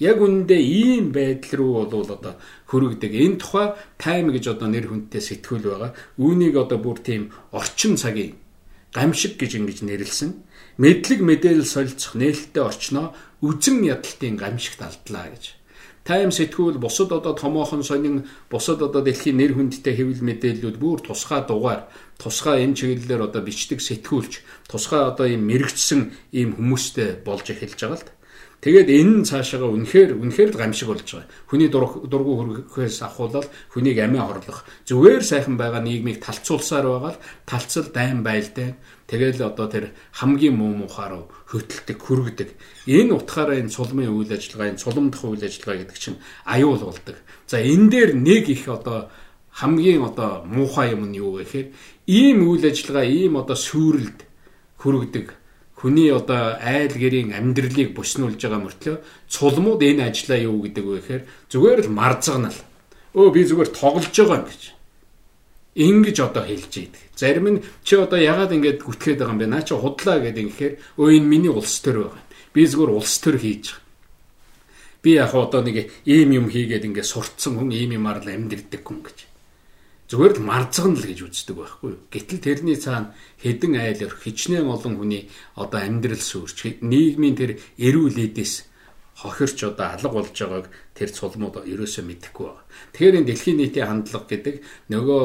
Яг үнэндээ ийм байдал руу бол одоо хөрөгдөг. Энэ тухай тайм гэж одоо нэр хүндтэй сэтгүүл байгаа. Үүнийг одоо бүр тийм орчин цагийн гамшиг гэж ингэж нэрлсэн. Мэдлэг мэдээлэл солилцох нээлттэй орчноо үзэн ядалтын гамшигт алдлаа гэж. Тайм сэтгүүл бусад одоо томоохон сонин бусад одоо дэлхийн нэр хүндтэй хэвлэл мэдээллүүд бүр тусгай дугаар тусгай энэ чиглэлээр одоо бичдэг сэтгүүлч тусгай одоо ийм мэрэгчсэн ийм хүмүүстэй болж эхэлж байгаа л да. Тэгээд энэ нь цаашаага үнэхээр үнэхээр л гамшиг болж байгаа. Хүний дургу хөрөхөөс ахуулаад хүнийг амиа хорлох. Зүгээр сайхан байгаа нийгмийг талцуулсаар байгаа л талцал дайм байлтай. Тэгэл одоо тэр хамгийн муу мухаар хөтэлдэг, хүргэдэг. Энэ утгаараа энэ цулмын үйл ажиллагаа, энэ цулмдах үйл ажиллагаа гэдэг чинь аюул болдог. За энэ дээр нэг их одоо хамгийн одоо муухай юм нь юу гэхээр ийм үйл ажиллагаа, ийм одоо сүрэлд хүргэдэг хүний одоо айл гэрийн амьдралыг буснуулж байгаа мөртлөө цулмууд энэ ажлаа юу гэдэг вэ гэхээр зүгээр л марзагнал. Өө би зүгээр тоглож байгаа юм гэж. Ингиж одоо хэлж ийдэг. Зарим нь чи одоо ягаад ингэж гүтгэхэд байгаа юм бэ? Наа чи худлаа гэдэг ингэхээр өө энэ миний улс төр байгаа. Би зүгээр улс төр хийж байгаа. Би яг одоо нэг ийм юм хийгээд ингэ сурцсан хүн ийм юмар л амьдрдаг хүн гэж зүгээр л марзган л гэж үздэг байхгүй юу. Гэтэл тэрний цаана хэдэн айл хичнээн олон хүний одоо амьдрал сүрч нийгмийн тэр эрүүл эдээс хохирч одоо алга болж байгааг тэр цулмууд ерөөсөө мэдэхгүй байна. Тэгэхээр энэ дэлхийн нийтийн хандлага гэдэг нөгөө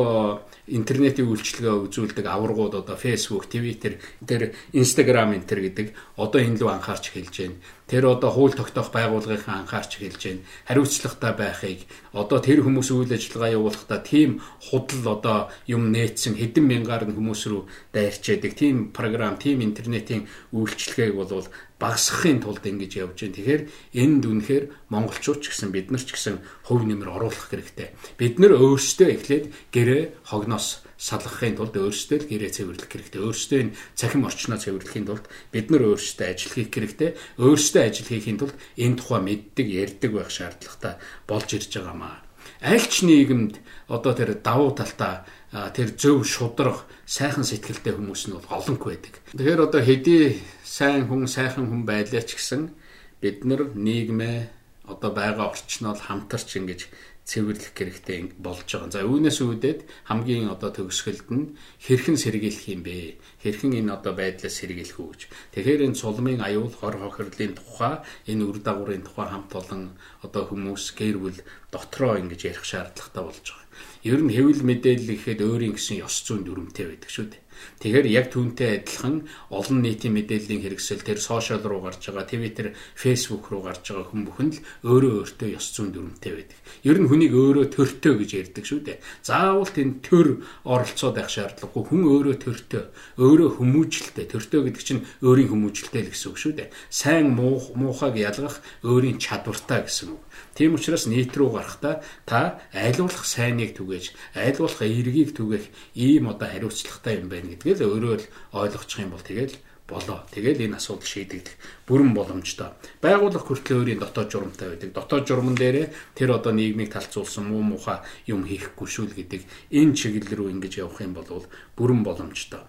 интернетийн үйлчилгээ үзүүлдэг аваргууд одоо Facebook, Twitter, тэр Instagram энэ төр гэдэг одоо энэ лүү анхаарч хэлж байна. Тэр одоо хууль тогтоох байгууллагын анхаарч хэлж байна. Хариуцлагатай байхыг одоо тэр хүмүүс үйл ажиллагаа явуулахдаа тийм худал одоо юм нээсэн хэдэн мянгаар нь хүмүүс рүү дайрчээдэг. Тийм програм, тийм интернетийн үйлчилгээг бол багасгахын тулд ингэж явж байна. Тэгэхээр энд үнэхээр монголчууд ч гэсэн бид нар ч гэсэн хувь нэмэр оруулах хэрэгтэй. Бид нар өөрсдөө эхлээд гэрээ хогноос салгахын тулд өөрсдөө л гэрээ цэвэрлэх хэрэгтэй. Өөрсдөө энэ цахим орчноо цэвэрлэхийн тулд бид нар өөрсдөө ажил хийх хэрэгтэй. Өөрсдөө ажил хийхийн тулд энэ тухай мэддэг, ярьдаг байх шаардлагатай болж ирж байгаамаа. Аль ч нийгэмд одоо тэр давуу талтай тэр зөв шудрах сайхан сэтгэлтэй хүмүүс нь бол олонгүй байдаг. Тэгэхээр одоо хэдий сайн хүн, сайхан хүн байлаа ч гэсэн бид нар нийгмээ одоо байгаа орчноор хамтарч ингэж цэвэрлэх хэрэгтэй болж байгаа. За үүнээс үүдээд хамгийн одоо төгсгөлд нь хэрхэн сэргийлэх юм бэ? Хэрхэн энэ одоо байдлаас сэргийлэх үү гэж. Тэгэхээр энэ цулмын аюул хор хохирлын тухай энэ үр дагаврын тухай хамт олон одоо хүмүүс гэр бүл дотроо ингэж ярих шаардлагатай болж байгаа. Ер нь хэвлэл мэдээлэл гэхэд өөрийн гэсэн ёс зүйн дүрмтэй байдаг шүү дээ. Тэгэхээр яг түүнтэй адилхан олон нийтийн мэдээллийн хэрэгсэл тэр сошиал руу гарч байгаа, Twitter, Facebook руу гарч байгаа хүн бүхэн л өөрөө өөртөө ёс зүйн дүрмтэй байдаг. Ер нь хүнийг өөрөө төртөө гэж ярьдаг шүү дээ. Заавал тэнд төр оролцоод байх шаардлагагүй. Хүн өөрөө төртөө, өөрөө хүмүүжлтэй. Төртөө гэдэг чинь өөрийн хүмүүжлтэй л гэсэн үг шүү дээ. Сайн муу муухайг ялгах өөрийн чадвартай гэсэн үг. Тийм учраас нийт рүү гарахдаа та айлуулах сайныг түгээж, айлуулах эергийг түгэх ийм одоо хариуцлагатай юм байна гэдгээ л өөрөө л ойлгочих юм бол тэгэл болоо. Тэгэл энэ асуудал шийдэгдэх бүрэн боломжтой. Байгууллага хүртэл өөрийн дотоод журамтай байдаг. Дотоод журман дээрээ тэр одоо нийгмийг талцуулсан муу муха юм хийхгүй шүү л гэдэг энэ чиглэл рүү ингэж явах юм бол бүрэн боломжтой.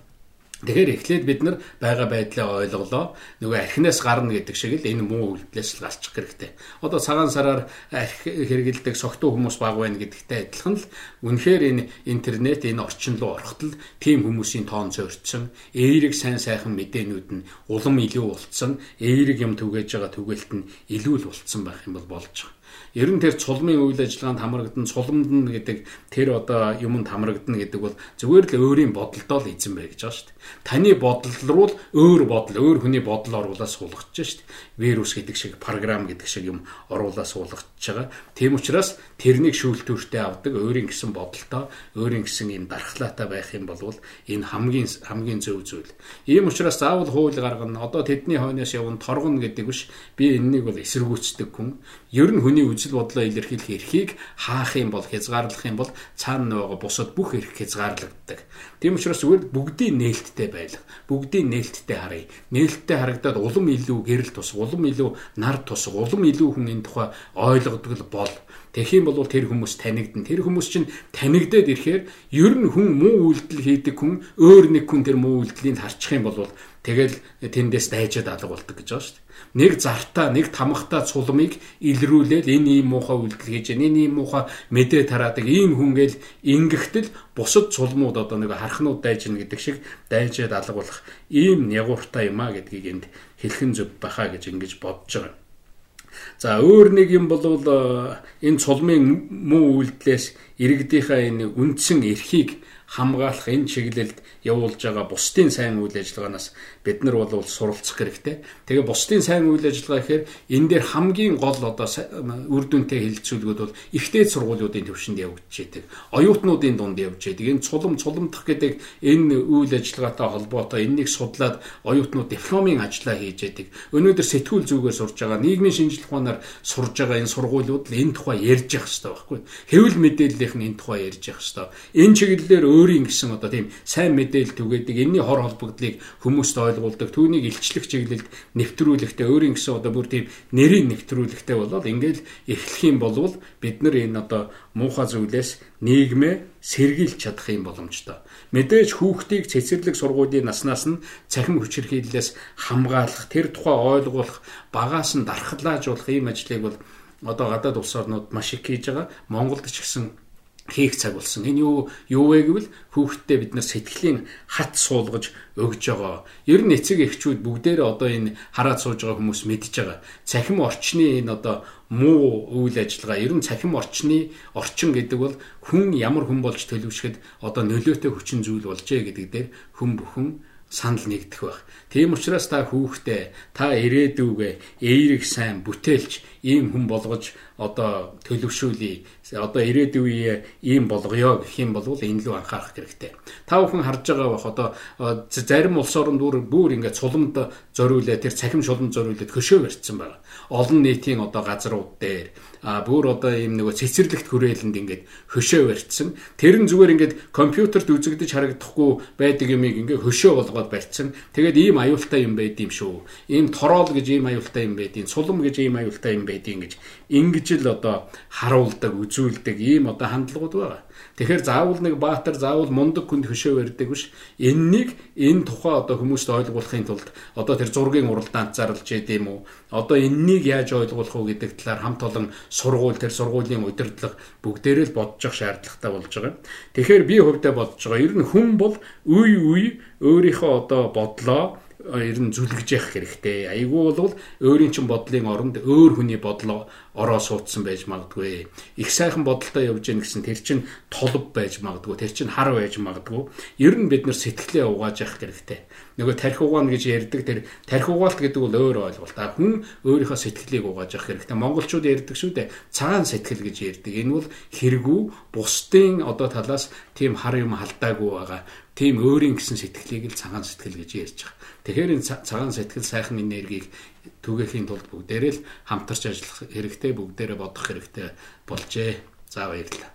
Тэгэхээр эхлээд бид нар байгаа байдлаа ойлголоо. Нөгөө архинаас гарна гэдэг шиг л энэ муу үйлдэлээс л галчих хэрэгтэй. Одоо цагаан сараар арх хэрэгэлдэг согтуу хүмүүс баг байна гэдэгтэй адилхан л үнэхээр энэ интернет энэ орчин руу ороход л тийм хүмүүсийн тоон зөрчсөн, эерэг сайн сайхан мэдээнүүд нь улам илүү болцсон, эерэг юм түгэж байгаа түгээлт нь илүү л болцсон байх юм бол болж байгаа. Ер нь тэр цулмын үйл ажиллагаанд хамрагдан цулманд гэдэг тэр одоо юмд хамрагдана гэдэг бол зүгээр л өөрийн бодолдоо л эзэн бай гэж байгаа шүү дээ. Таны бодол руу өөр бодол, өөр хүний бодол оруулаад суулгаж шүү дээ. Вирус гэдэг шиг, програм гэдэг шиг юм оруулаад суулгаж байгаа. Тийм учраас тэрнийг шүүлтүүртэй авдаг өөрийн гэсэн бодолтой, өөрийн гэсэн юм дархлаатай байх юм бол энэ хамгийн хамгийн зөв зүйл. Ийм учраас заавал хууль гаргана. Одоо тэдний хойноос явна торгоно гэдэг биш. Би энэнийг бол эсэргүүцдэг хүн. Ер нь хүний үзэл бодлоо илэрхийлэх эрхийг хаах юм бол хязгаарлах юм бол цаана нөгөө бусад бүх эрх хязгаарлагддаг. Тийм учраас зүгээр бүгдийн нээлттэй байлга. Бүгдийн нээлттэй харъя. Нээлттэй харагдаад улам илүү гэрэл тус, улам илүү нар тус, улам илүү хүн энэ тухай ойлгодог л бол Тэгэх юм бол тэр хүмүүс танигдана. Тэр хүмүүс чинь танигдаад ирэхээр ер нь хүн муу үйлдэл хийдэг хүн өөр нэг хүн тэр муу үйлдлийг харчих юм бол тэгэл тэндээс дайжаад алга болдог гэж байгаа шүү дээ нэг зартаа нэг тамхтай цулмыг илрүүлээл энэ ийм муухай үйлдэл хийж. Энэ ийм муухай мэдээ тараадаг ийм хүнгээл ингэхтэл бусад цулмууд одоо нэг хархнууд дайжна гэдэг шиг дайжаад алгуулах ийм нягууртай юм а гэдгийг энд хэлхэн зөв баха гэж ингэж бодож байгаа. За өөр нэг юм бол э, энэ цулмын муу үйлдэлээс иргэдийнхаа энэ үндсэн эрхийг хамгаалах энэ чиглэлд явуулж байгаа бусдын сайн үйл ажиллагаанаас бид нар бол суралцах хэрэгтэй. Тэгээ бусдын сайн үйл ажиллагаа гэхээр энэ дээр хамгийн гол одоо үр дүнтэй хилцүүлгүүд бол ихтэй сургуулиудын төвшөнд явагдаж байдаг. Оюутнуудын дунд явж байдаг. Энэ цулам цуламдах гэдэг энэ үйл ажиллагаатай холбоотой энэнийг судлаад оюутнууд дипломын ажиллаа хийж байдаг. Өнөөдөр сэтгүүл зүгээр сурж байгаа нийгмийн шинжилгээ ухаанаар сурж байгаа энэ сургуулиуд л энэ тухай ярьж явах хэрэгтэй байхгүй. Хэвлэл мэдээлэл Монголынх нь энэ тухай ярьж явах хэвээр. Энэ чиглэлээр өөрийн гэсэн одоо тийм сайн мэдээлэл түгээдэг энэний хор холбогдлыг хүмүүст ойлгуулдаг. Түүнийг илчлэх чиглэлд нэвтрүүлэхтэй өөрийн гэсэн одоо бүр тийм нэрийг нэвтрүүлэхтэй болол ингээл эхлэх юм болвол бид нар энэ одоо муухай зүйлээс нийгмээ сэргийлж чадах юм боломжтой. Мэдээж хүүхдийг цэцэрлэг сургуулийн наснаас нь цахим хүчирхийллээс хамгаалах, тэр тухай ойлгуулах, багаас нь дархлаажуулах ийм ажлыг бол одоо гадаад улс орнууд маш их хийж байгаа. Монголд ч гэсэн хийх цаг болсон. Энэ юу юу вэ гэвэл хүүхдтэй бид нар сэтгэлийн хат суулгаж өгж байгаа. Ер нь эцэг эхчүүд бүгдээрээ одоо энэ хараад сууж байгаа хүмүүс мэдж байгаа. Цахим орчны энэ одоо муу үйл ажиллагаа ер нь цахим орчны орчин гэдэг бол хүн ямар хүн болж төлөвшөхөд одоо нөлөөтэй хүчин зүйл болжээ гэдэг дээр хүн бүхэн санал нэгдэх байх. Тийм учраас та хүүхдээ та ирээдүгөө эерэг сайн бүтээлч ийм хүн болгож одоо төлөвшүүлээ одоо ирээдүйн үе ийм болгоё гэх юм бол энэ лүү анхаарах хэрэгтэй. Та бүхэн харж байгаа бах одоо э, зарим улс орнд бүр бүр ингээд цуламд зориулээ тэр цахим шулам зориулээд хөшөө барьцсан байна. Олон нийтийн одоо газрууд дээр а бүр одоо ийм нэг цэцэрлэгт хүрээлэнд ингээд хөшөө барьцсан. Тэр нь зүгээр ингээд компьютерт үзэгдэж харагдахгүй байдаг юмыг ингээд хөшөө болгоод барьцсан. Тэгээд ийм аюултай юм байд юм шүү. Ийм тороол гэж ийм аюултай юм байд, ийм сулам гэж ийм аюултай юм байд гэж ингэж л одоо харуулдаг үз үзүүлдэг ийм одоо хандлагууд байгаа. Тэгэхээр заавал нэг баатар заавал мундаг хүнд хөшөө барьдаг биш. Эннийг энэ тухай одоо хүмүүст ойлгуулахын тулд одоо тэр зургийн уралдаанд зарлж яд юм уу? Одоо эннийг яаж ойлгуулах вэ гэдэг талаар хамт олон сургууль тэр сургуулийн удирдлага бүгдээрээ л бодож явах шаардлагатай болж байгаа. Тэгэхээр би хувьдаа бодож байгаа. Ер нь хүн бол үе үе өөрийнхөө одоо бодлоо ер нь зүлгэж явах хэрэгтэй. Айгүй бол өөрийн чин бодлын оронд өөр хүний бодлоо ороо суудсан байж магадгүй. Их сайхан бодолтой явж гин гэсэн тэр чин толб байж магадгүй. Тэр чин хар байж магадгүй. Ер нь бид нар сэтгэлээ угааж явах хэрэгтэй. Нөгөө тарих угаана гэж ярьдаг тэр тарих угаалт гэдэг бол өөр ойлголт. Хүн өөрийнхөө сэтгэлийг угааж явах хэрэгтэй. Монголчууд ярьдаг шүү дээ. Цагаан сэтгэл гэж ярьдаг. Энэ бол хэрэгүү бусдын одоо талаас тийм хар юм халдаагүй байгаа. Тийм өөрийн гэсэн сэтгэлийг л цагаан сэтгэл гэж ярьж байгаа. Тэгэхээр энэ цагаан сэтгэл сайхан энергийг түгээхийн тулд бүгдээрээ л хамтарч ажиллах хэрэгтэй, бүгдээрээ бодох хэрэгтэй болжээ. За баярлалаа.